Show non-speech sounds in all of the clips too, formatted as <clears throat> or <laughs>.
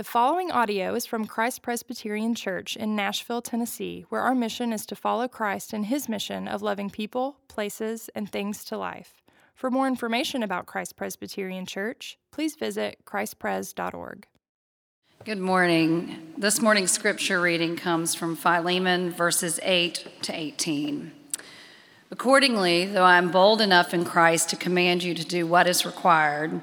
The following audio is from Christ Presbyterian Church in Nashville, Tennessee, where our mission is to follow Christ in his mission of loving people, places, and things to life. For more information about Christ Presbyterian Church, please visit christpres.org. Good morning. This morning's scripture reading comes from Philemon verses 8 to 18. Accordingly, though I am bold enough in Christ to command you to do what is required,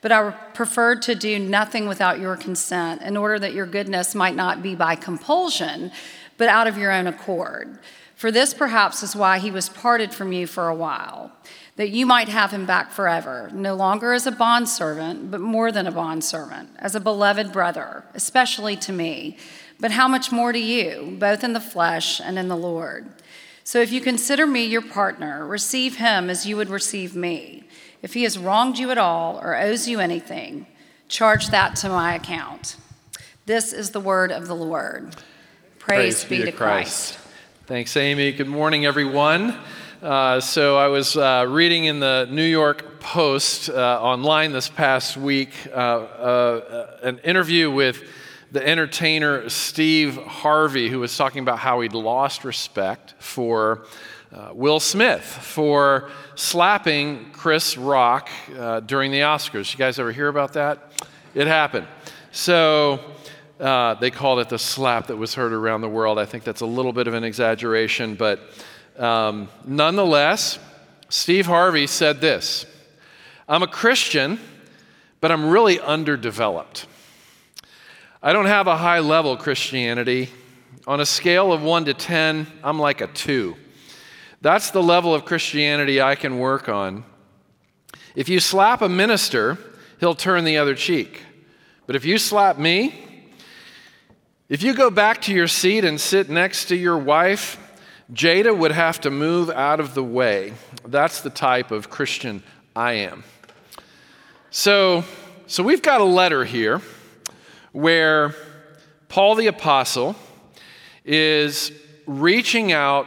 But I preferred to do nothing without your consent in order that your goodness might not be by compulsion, but out of your own accord. For this perhaps is why he was parted from you for a while, that you might have him back forever, no longer as a bondservant, but more than a bondservant, as a beloved brother, especially to me, but how much more to you, both in the flesh and in the Lord. So if you consider me your partner, receive him as you would receive me. If he has wronged you at all or owes you anything, charge that to my account. This is the word of the Lord. Praise, Praise be, to Christ. Christ. Thanks, Amy. Good morning, everyone. Uh, so, I was uh, reading in the New York Post uh, online this past week uh, uh, an interview with the entertainer Steve Harvey, who was talking about how he'd lost respect for uh, Will Smith for slapping Chris Rock uh, during the Oscars. You guys ever hear about that? It happened. So uh, they called it the slap that was heard around the world. I think that's a little bit of an exaggeration, but um, nonetheless, Steve Harvey said this I'm a Christian, but I'm really underdeveloped. I don't have a high level Christianity. On a scale of 1 to 10, I'm like a 2. That's the level of Christianity I can work on. If you slap a minister, he'll turn the other cheek. But if you slap me, if you go back to your seat and sit next to your wife, Jada would have to move out of the way. That's the type of Christian I am. So, so we've got a letter here where Paul the Apostle is reaching out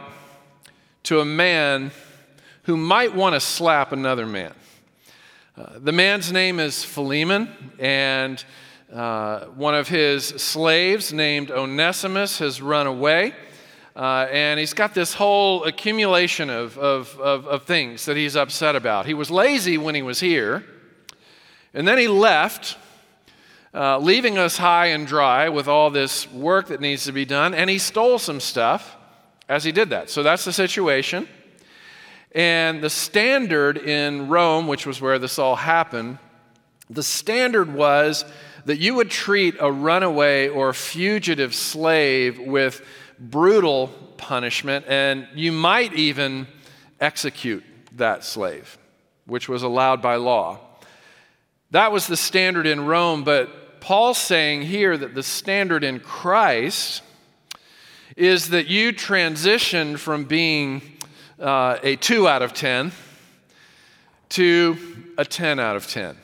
to a man who might want to slap another man. Uh, the man's name is Philemon, and uh, one of his slaves named Onesimus has run away. Uh, and he's got this whole accumulation of, of, of, of things that he's upset about. He was lazy when he was here, and then he left, uh, leaving us high and dry with all this work that needs to be done, and he stole some stuff as he did that. So that's the situation. And the standard in Rome, which was where this all happened, the standard was that you would treat a runaway or fugitive slave with brutal punishment, and you might even execute that slave, which was allowed by law. That was the standard in Rome, but Paul's saying here that the standard in Christ is that you transition from being uh, a 2 out of 10 to a 10 out of 10.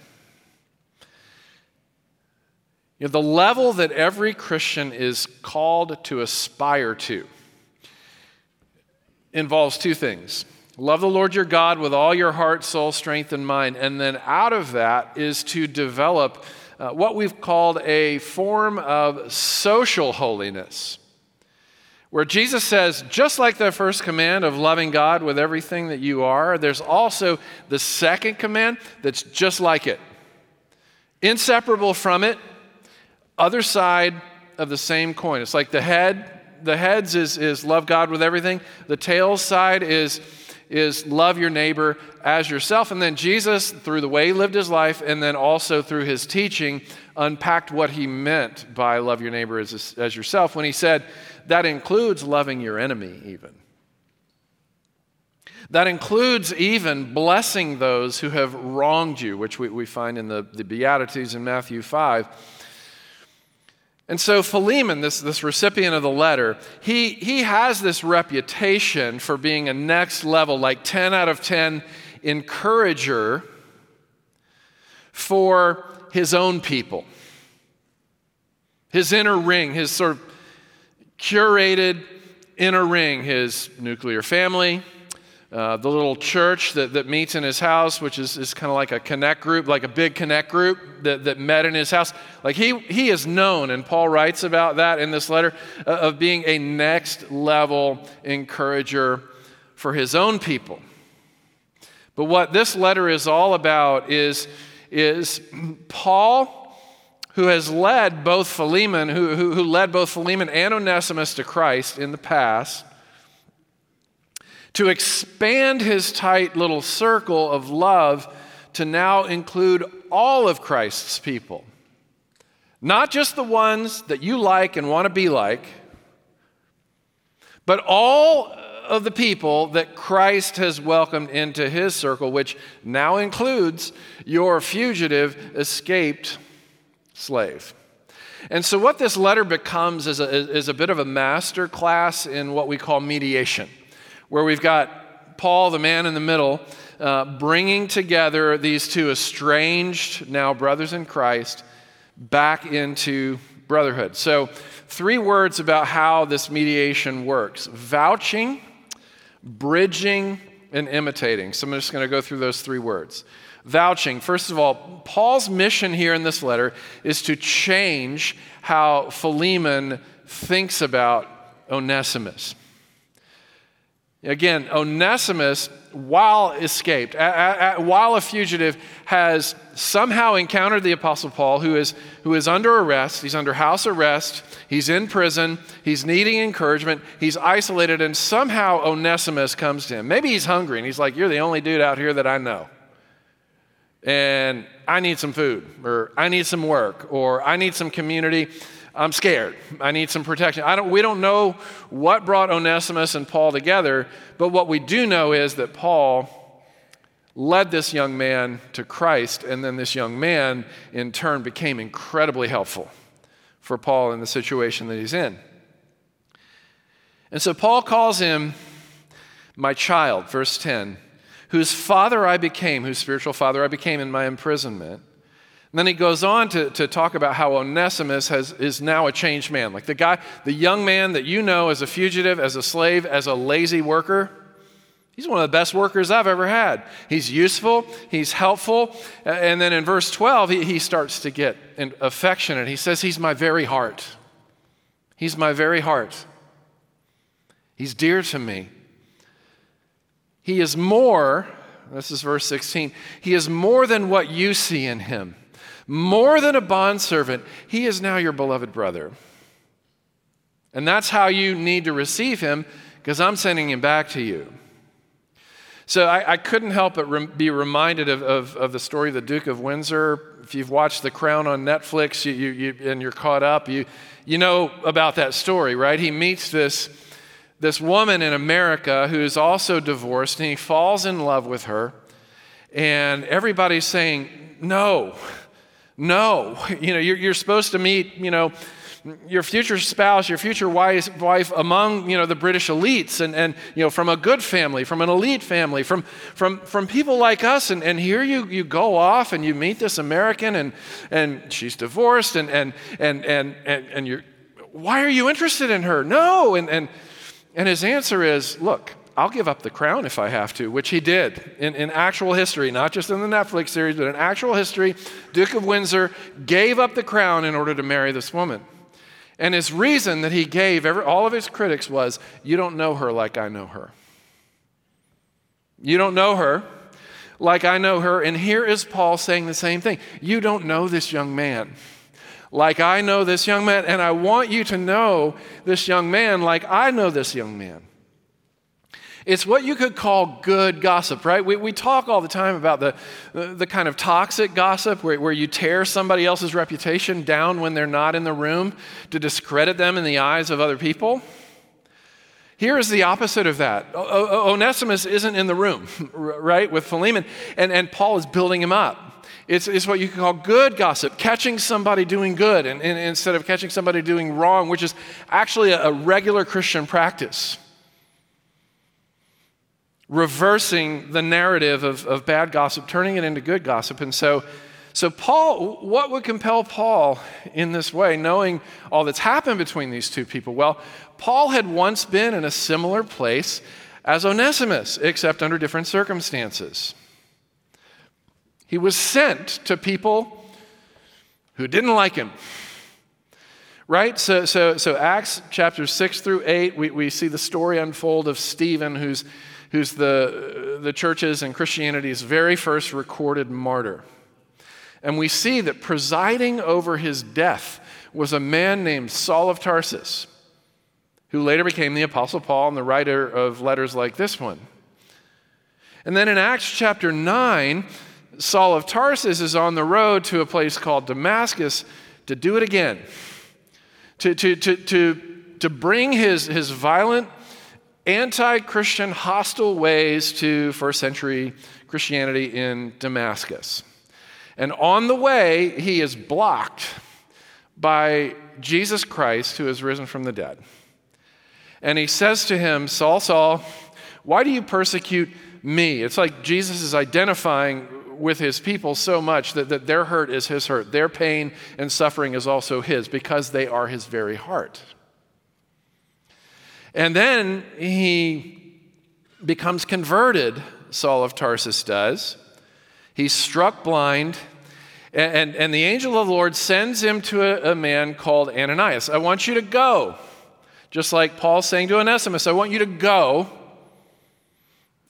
You know, the level that every Christian is called to aspire to involves two things. Love the Lord your God with all your heart, soul, strength, and mind. And then out of that is to develop uh, what we've called a form of social holiness where Jesus says, just like the first command of loving God with everything that you are, there's also the second command that's just like it. Inseparable from it, other side of the same coin. It's like the head, the heads is, is love God with everything, the tails side is, is love your neighbor as yourself. And then Jesus, through the way he lived his life, and then also through his teaching, unpacked what he meant by love your neighbor as, as yourself when he said, that includes loving your enemy, even. That includes even blessing those who have wronged you, which we, we find in the, the Beatitudes in Matthew 5. And so Philemon, this, this recipient of the letter, he, he has this reputation for being a next level, like 10 out of 10 encourager for his own people. His inner ring, his sort of curated inner ring, his nuclear family, uh, the little church that, that meets in his house, which is, is kind of like a connect group, like a big connect group that, that met in his house. Like he, he is known, and Paul writes about that in this letter, uh, of being a next level encourager for his own people. But what this letter is all about is, is <clears throat> Paul, who has led both Philemon, who, who, who led both Philemon and Onesimus to Christ in the past to expand his tight little circle of love to now include all of Christ's people. Not just the ones that you like and want to be like, but all of the people that Christ has welcomed into his circle, which now includes your fugitive, escaped slave. And so, what this letter becomes is a, is a bit of a master class in what we call mediation where we've got Paul, the man in the middle, uh, bringing together these two estranged, now brothers in Christ, back into brotherhood. So, three words about how this mediation works vouching, bridging, and imitating. So, I'm just going to go through those three words. Vouching, first of all, Paul's mission here in this letter is to change how Philemon thinks about Onesimus. Again, Onesimus, while escaped, a, a, while a fugitive, has somehow encountered the Apostle Paul, who is, who is under arrest. He's under house arrest. He's in prison. He's needing encouragement. He's isolated, and somehow Onesimus comes to him. Maybe he's hungry, and he's like, You're the only dude out here that I know. And I need some food, or I need some work, or I need some community. I'm scared. I need some protection. I don't, we don't know what brought Onesimus and Paul together, but what we do know is that Paul led this young man to Christ, and then this young man, in turn, became incredibly helpful for Paul in the situation that he's in. And so Paul calls him my child, verse 10, whose father I became, whose spiritual father I became in my imprisonment. And then he goes on to, to talk about how Onesimus has, is now a changed man. Like the guy, the young man that you know as a fugitive, as a slave, as a lazy worker, he's one of the best workers I've ever had. He's useful, he's helpful. And then in verse 12, he, he starts to get affectionate. He says, He's my very heart. He's my very heart. He's dear to me. He is more, this is verse 16, he is more than what you see in him more than a bondservant, he is now your beloved brother. And that's how you need to receive him, because I'm sending him back to you. So I, I couldn't help but re- be reminded of, of, of, the story of the Duke of Windsor. If you've watched The Crown on Netflix you, you, you, and you're caught up, you, you know about that story, right? He meets this, this woman in America who's also divorced, and he falls in love with her. And everybody's saying, No, no. <laughs> You know, you're, you're supposed to meet, you know, your future spouse, your future wife, wife among, you know, the British elites and, and, you know, from a good family, from an elite family, from, from, from people like us. And, and here you, you go off and you meet this American and, and she's divorced and, and, and, and, and, and you're, why are you interested in her? No. And, and, and his answer is, look, I'll give up the crown if I have to, which he did in, in actual history, not just in the Netflix series, but in actual history. Duke of Windsor gave up the crown in order to marry this woman. And his reason that he gave every, all of his critics was, You don't know her like I know her. You don't know her like I know her. And here is Paul saying the same thing. You don't know this young man like I know this young man, and I want you to know this young man like I know this young man. It's what you could call good gossip, right? We, we talk all the time about the, the, kind of toxic gossip where, where you tear somebody else's reputation down when they're not in the room to discredit them in the eyes of other people. Here is the opposite of that. O- o- Onesimus isn't in the room, <laughs> right, with Philemon, and, and Paul is building him up. It's, it's what you can call good gossip, catching somebody doing good and, and instead of catching somebody doing wrong, which is actually a, a regular Christian practice. Reversing the narrative of, of bad gossip, turning it into good gossip. And so, so, Paul, what would compel Paul in this way, knowing all that's happened between these two people? Well, Paul had once been in a similar place as Onesimus, except under different circumstances. He was sent to people who didn't like him. Right? So, so, so Acts chapter 6 through 8, we, we see the story unfold of Stephen, who's, who's the, the church's and Christianity's very first recorded martyr. And we see that presiding over his death was a man named Saul of Tarsus, who later became the Apostle Paul and the writer of letters like this one. And then in Acts chapter 9, Saul of Tarsus is on the road to a place called Damascus to do it again, to, to, to, to, to bring his, his violent, anti Christian, hostile ways to first century Christianity in Damascus. And on the way, he is blocked by Jesus Christ, who has risen from the dead. And he says to him, Saul, Saul, why do you persecute me? It's like Jesus is identifying with his people so much that, that their hurt is his hurt. Their pain and suffering is also his because they are his very heart. And then he becomes converted, Saul of Tarsus does. He's struck blind, and, and, and the angel of the Lord sends him to a, a man called Ananias. I want you to go. Just like Paul saying to Onesimus, I want you to go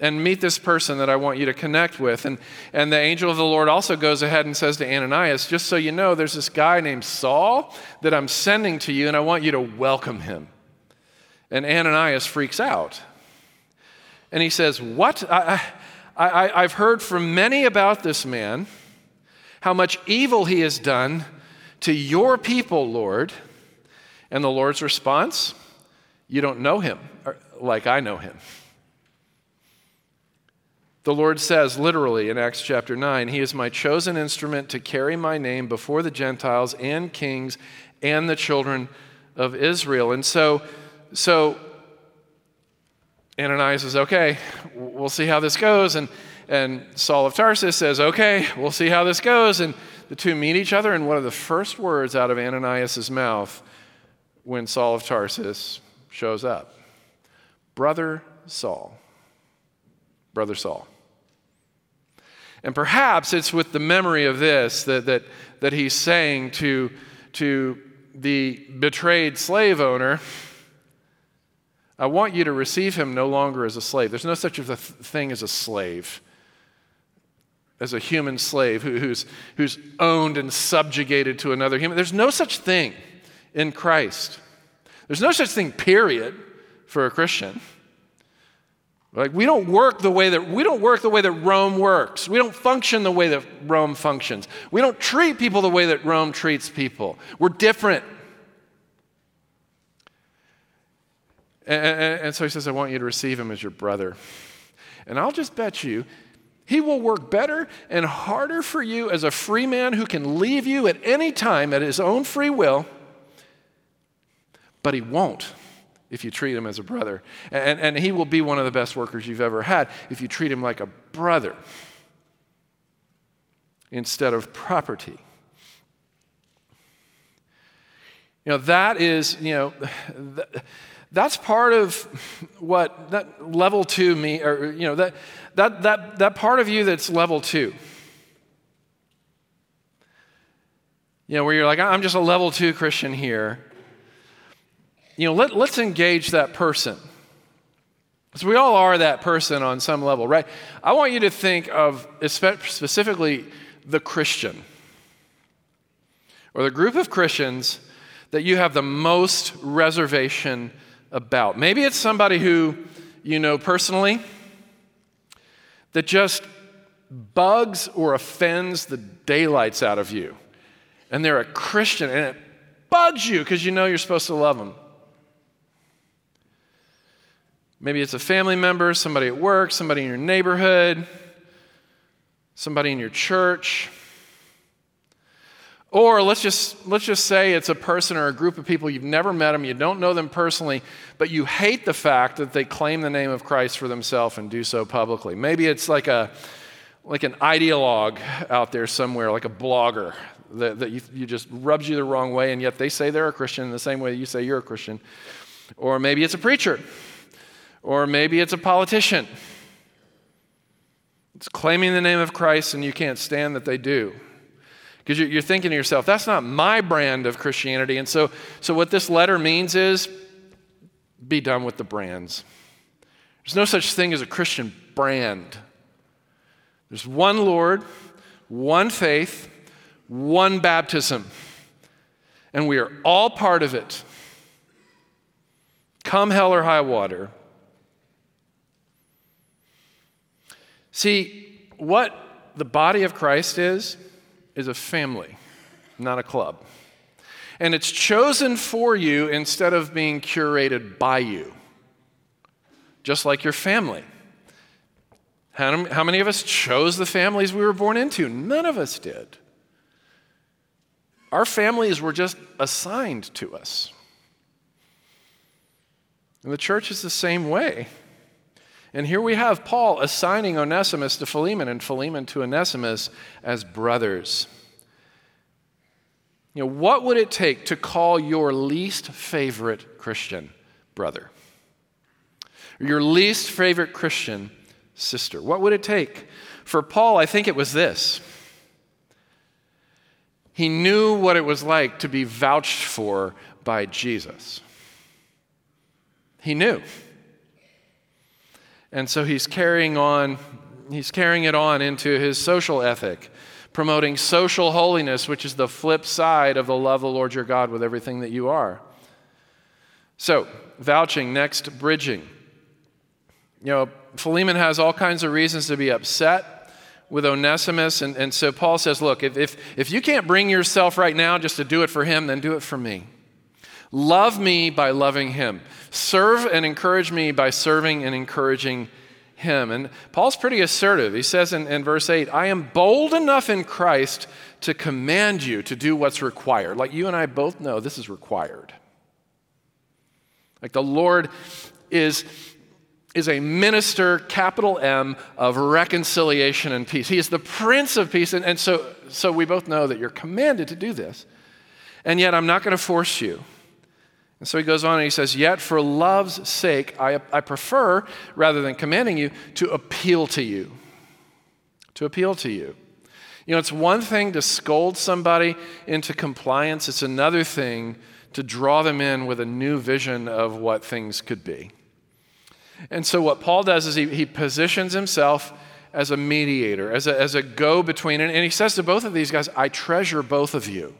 and meet this person that I want you to connect with. And, and the angel of the Lord also goes ahead and says to Ananias, Just so you know, there's this guy named Saul that I'm sending to you, and I want you to welcome him. And Ananias freaks out. And he says, What? I, I, I've heard from many about this man, how much evil he has done to your people, Lord. And the Lord's response, You don't know him like I know him. The Lord says literally in Acts chapter 9, He is my chosen instrument to carry my name before the Gentiles and kings and the children of Israel. And so, so Ananias says, okay, we'll see how this goes. And, and Saul of Tarsus says, okay, we'll see how this goes. And the two meet each other, and one of the first words out of Ananias' mouth when Saul of Tarsus shows up Brother Saul. Brother Saul. And perhaps it's with the memory of this that, that, that he's saying to, to the betrayed slave owner, I want you to receive him no longer as a slave. There's no such a thing as a slave, as a human slave who, who's, who's owned and subjugated to another human. There's no such thing in Christ. There's no such thing, period, for a Christian. Like we don't work the way that we don't work the way that Rome works. We don't function the way that Rome functions. We don't treat people the way that Rome treats people. We're different. And, and, and so he says, I want you to receive him as your brother. And I'll just bet you he will work better and harder for you as a free man who can leave you at any time at his own free will, but he won't if you treat him as a brother. And, and he will be one of the best workers you've ever had if you treat him like a brother instead of property. You know, that is, you know, that, that's part of what that level two me, or, you know, that, that, that, that part of you that's level two. You know, where you're like, I'm just a level two Christian here you know, let, let's engage that person. So we all are that person on some level, right? I want you to think of specifically the Christian or the group of Christians that you have the most reservation about. Maybe it's somebody who you know personally that just bugs or offends the daylights out of you. And they're a Christian and it bugs you because you know you're supposed to love them. Maybe it's a family member, somebody at work, somebody in your neighborhood, somebody in your church. Or let's just, let's just say it's a person or a group of people, you've never met them, you don't know them personally, but you hate the fact that they claim the name of Christ for themselves and do so publicly. Maybe it's like, a, like an ideologue out there somewhere, like a blogger that, that you, you just rubs you the wrong way, and yet they say they're a Christian in the same way you say you're a Christian. Or maybe it's a preacher. Or maybe it's a politician. It's claiming the name of Christ, and you can't stand that they do. Because you're thinking to yourself, that's not my brand of Christianity. And so, so what this letter means is be done with the brands. There's no such thing as a Christian brand. There's one Lord, one faith, one baptism, and we are all part of it. Come hell or high water. See, what the body of Christ is, is a family, not a club. And it's chosen for you instead of being curated by you, just like your family. How, many of us chose the families we were born into? None of us did. Our families were just assigned to us. And the church is the same way. And here we have Paul assigning Onesimus to Philemon and Philemon to Onesimus as brothers. You know, what would it take to call your least favorite Christian brother? Your least favorite Christian sister? What would it take? For Paul, I think it was this. He knew what it was like to be vouched for by Jesus. He knew. And so he's carrying on, he's carrying it on into his social ethic, promoting social holiness, which is the flip side of the love of the Lord your God with everything that you are. So, vouching, next, bridging. You know, Philemon has all kinds of reasons to be upset with Onesimus. And, and so Paul says, Look, if, if, if you can't bring yourself right now just to do it for him, then do it for me. Love me by loving him. Serve and encourage me by serving and encouraging him. And Paul's pretty assertive. He says in, in verse 8, I am bold enough in Christ to command you to do what's required. Like you and I both know this is required. Like the Lord is, is a minister, capital M, of reconciliation and peace. He is the Prince of Peace. And, and so, so we both know that you're commanded to do this. And yet I'm not going to force you. And so he goes on and he says, Yet for love's sake, I, I prefer, rather than commanding you, to appeal to you. To appeal to you. You know, it's one thing to scold somebody into compliance, it's another thing to draw them in with a new vision of what things could be. And so, what Paul does is he, he positions himself as a mediator, as a, as a go between. And, and he says to both of these guys, I treasure both of you.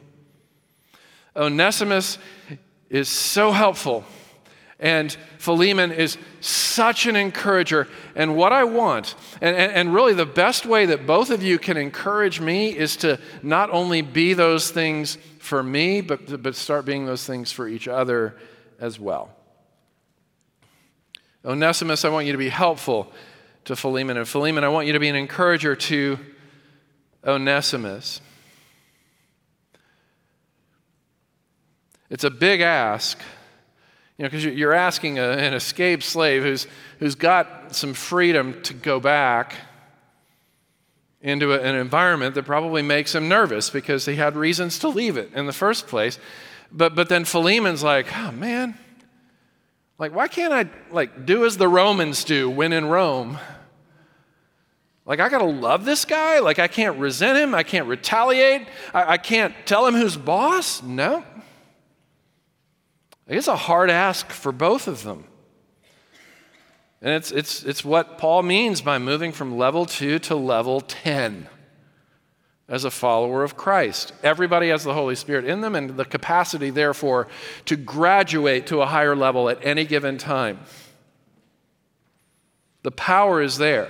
Onesimus is so helpful. And Philemon is such an encourager. And what I want, and, and, and, really the best way that both of you can encourage me is to not only be those things for me, but, but start being those things for each other as well. Onesimus, I want you to be helpful to Philemon. And Philemon, I want you to be an encourager to Onesimus. It's a big ask, you know, because you're asking a, an escaped slave who's, who's got some freedom to go back into a, an environment that probably makes him nervous because he had reasons to leave it in the first place. But, but then Philemon's like, oh man, like why can't I like do as the Romans do when in Rome? Like, I gotta love this guy? Like, I can't resent him. I can't retaliate. I, I can't tell him who's boss? No. It's a hard ask for both of them. And it's, it's, it's what Paul means by moving from level two to level 10 as a follower of Christ. Everybody has the Holy Spirit in them and the capacity, therefore, to graduate to a higher level at any given time. The power is there.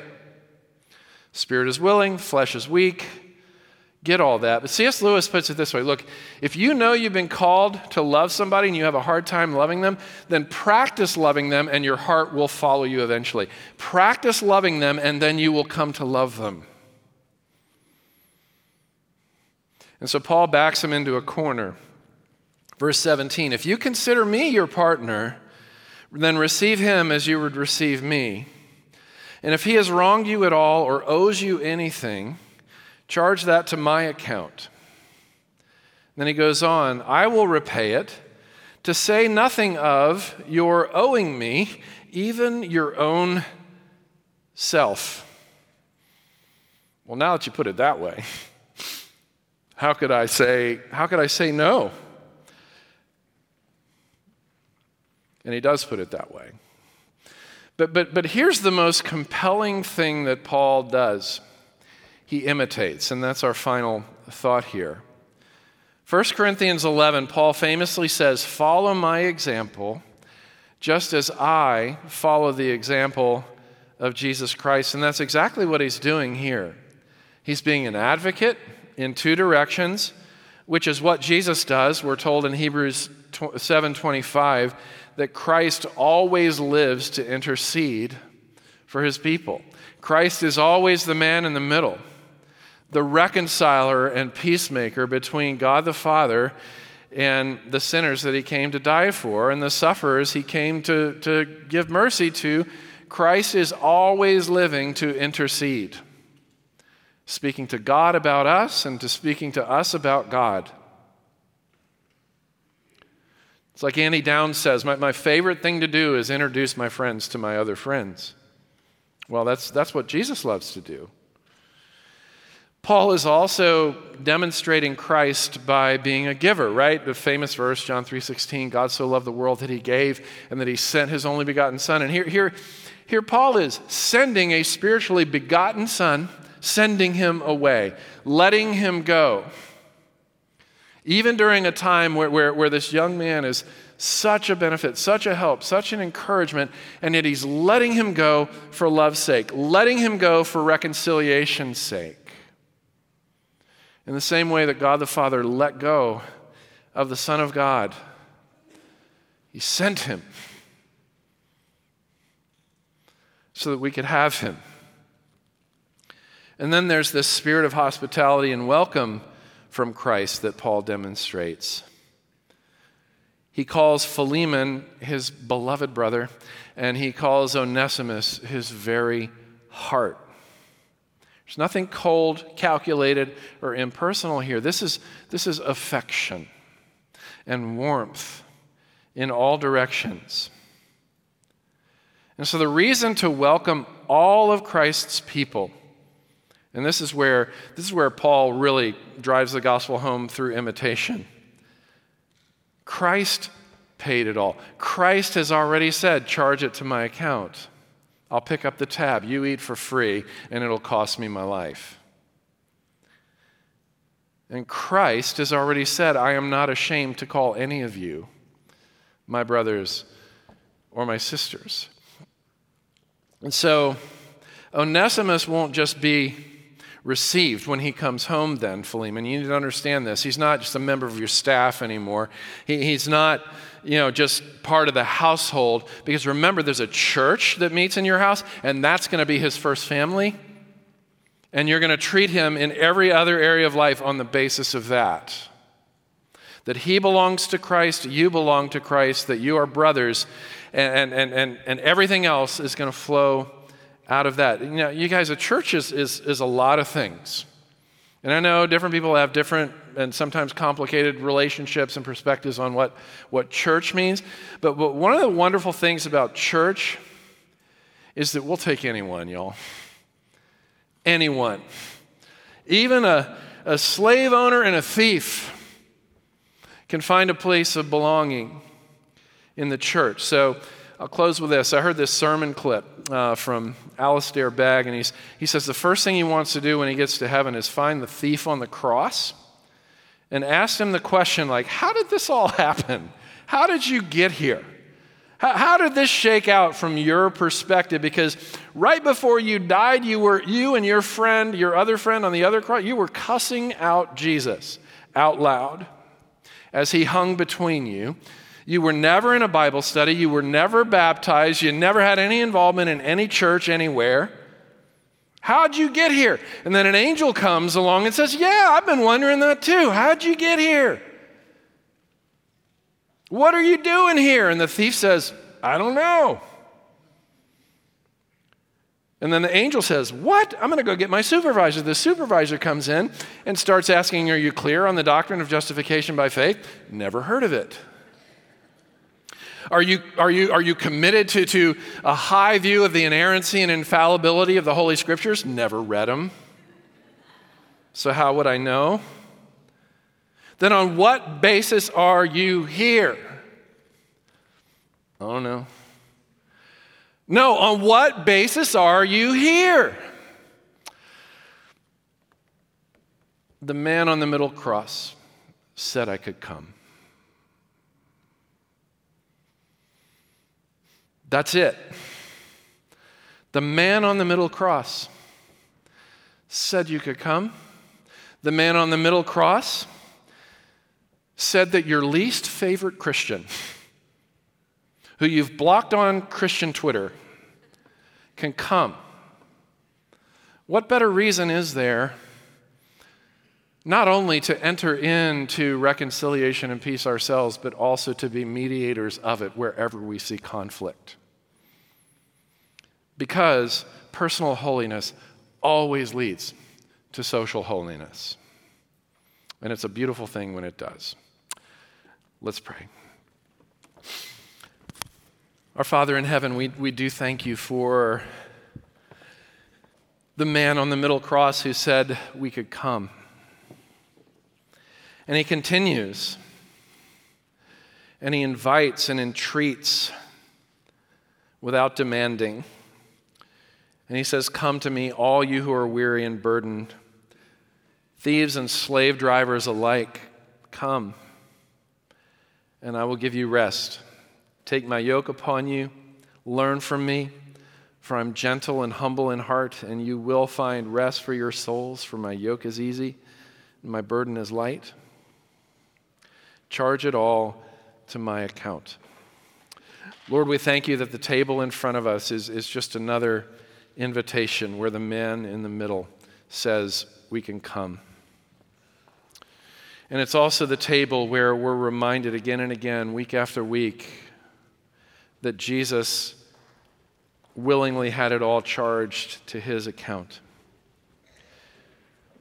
Spirit is willing, flesh is weak get all that. But C.S. Lewis puts it this way look, if you know you've been called to love somebody and you have a hard time loving them, then practice loving them and your heart will follow you eventually. Practice loving them and then you will come to love them. And so Paul backs him into a corner. Verse 17 If you consider me your partner, then receive him as you would receive me. And if he has wronged you at all or owes you anything, charge that to my account. Then he goes on, I will repay it, to say nothing of your owing me, even your own self. Well, now that you put it that way, <laughs> how could I say, how could I say no? And he does put it that way. But, but, but here's the most compelling thing that Paul does he imitates, and that's our final thought here. 1 Corinthians 11, Paul famously says, Follow my example, just as I follow the example of Jesus Christ. And that's exactly what he's doing here. He's being an advocate in two directions, which is what Jesus does. We're told in Hebrews 7:25 that Christ always lives to intercede for his people. Christ is always the man in the middle, the reconciler and peacemaker between God the Father and the sinners that he came to die for and the sufferers he came to, to give mercy to. Christ is always living to intercede, speaking to God about us and to speaking to us about God. It's like Annie Downs says my, my favorite thing to do is introduce my friends to my other friends. Well, that's, that's what Jesus loves to do. Paul is also demonstrating Christ by being a giver, right? The famous verse, John 3:16, God so loved the world that he gave and that he sent his only begotten son. And here, here, here Paul is sending a spiritually begotten son, sending him away, letting him go. Even during a time where, where, where this young man is such a benefit, such a help, such an encouragement, and yet he's letting him go for love's sake, letting him go for reconciliation's sake. In the same way that God the Father let go of the Son of God, He sent Him so that we could have Him. And then there's this spirit of hospitality and welcome from Christ that Paul demonstrates. He calls Philemon his beloved brother, and he calls Onesimus his very heart. There's nothing cold, calculated, or impersonal here. This is, this is affection and warmth in all directions. And so, the reason to welcome all of Christ's people and this is where, this is where Paul really drives the gospel home through imitation. Christ paid it all. Christ has already said, charge it to my account. I'll pick up the tab. You eat for free, and it'll cost me my life. And Christ has already said, I am not ashamed to call any of you my brothers or my sisters. And so, Onesimus won't just be received when he comes home, then, Philemon. You need to understand this. He's not just a member of your staff anymore. He, he's not, you know, just part of the household. Because remember, there's a church that meets in your house, and that's going to be his first family. And you're going to treat him in every other area of life on the basis of that. That he belongs to Christ, you belong to Christ, that you are brothers, and, and, and, and everything else is going to flow out of that. You know, you guys, a church is, is, is a lot of things. And I know different people have different and sometimes complicated relationships and perspectives on what, what church means. But, but one of the wonderful things about church is that we'll take anyone, y'all. Anyone. Even a, a slave owner and a thief can find a place of belonging in the church. So I'll close with this. I heard this sermon clip uh, from Alistair Begg, and he's, he says the first thing he wants to do when he gets to heaven is find the thief on the cross and ask him the question, like, how did this all <laughs> happen? How did you get here? How, how did this shake out from your perspective? Because right before you died, you were you and your friend, your other friend on the other cross, you were cussing out Jesus out loud as he hung between you. You were never in a Bible study. You were never baptized. You never had any involvement in any church anywhere. How'd you get here? And then an angel comes along and says, Yeah, I've been wondering that too. How'd you get here? What are you doing here? And the thief says, I don't know. And then the angel says, What? I'm going to go get my supervisor. The supervisor comes in and starts asking, Are you clear on the doctrine of justification by faith? Never heard of it. Are you, are you, are you committed to, to a high view of the inerrancy and infallibility of the Holy Scriptures? Never read them. So, how would I know? Then, on what basis are you here? I don't know. No, on what basis are you here? The man on the middle cross said I could come. That's it. The man on the middle cross said you could come. The man on the middle cross said that your least favorite Christian who you've blocked on Christian Twitter can come. What better reason is there not only to enter into reconciliation and peace ourselves, but also to be mediators of it wherever we see conflict? Because personal holiness always leads to social holiness. And it's a beautiful thing when it does. Let's pray. Our Father in heaven, we, we do thank you for the man on the middle cross who said we could come. And he continues, and he invites and entreats without demanding. And he says, Come to me, all you who are weary and burdened, thieves and slave drivers alike, come, and I will give you rest. Take my yoke upon you, learn from me, for I'm gentle and humble in heart, and you will find rest for your souls, for my yoke is easy and my burden is light. Charge it all to my account. Lord, we thank you that the table in front of us is, is just another invitation where the man in the middle says, We can come. And it's also the table where we're reminded again and again, week after week, that Jesus willingly had it all charged to his account.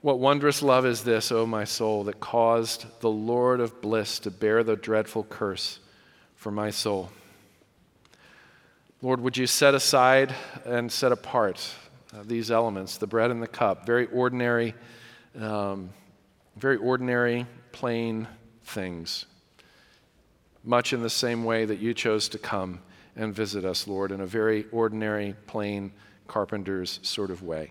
What wondrous love is this, O my soul, that caused the Lord of bliss to bear the dreadful curse for my soul? Lord, would you set aside and set apart uh, these elements, the bread and the cup, very ordinary, um, very ordinary, plain things, much in the same way that you chose to come and visit us, Lord, in a very ordinary, plain, carpenter's sort of way.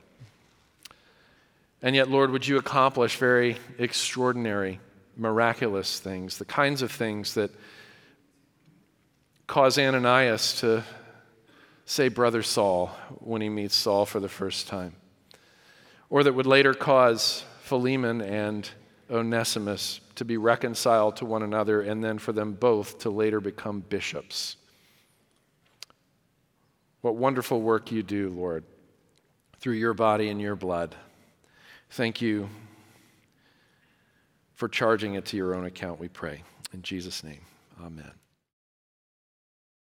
And yet, Lord, would you accomplish very extraordinary, miraculous things, the kinds of things that cause Ananias to say, Brother Saul, when he meets Saul for the first time, or that would later cause Philemon and Onesimus to be reconciled to one another, and then for them both to later become bishops. What wonderful work you do, Lord, through your body and your blood. Thank you for charging it to your own account, we pray. In Jesus' name, amen.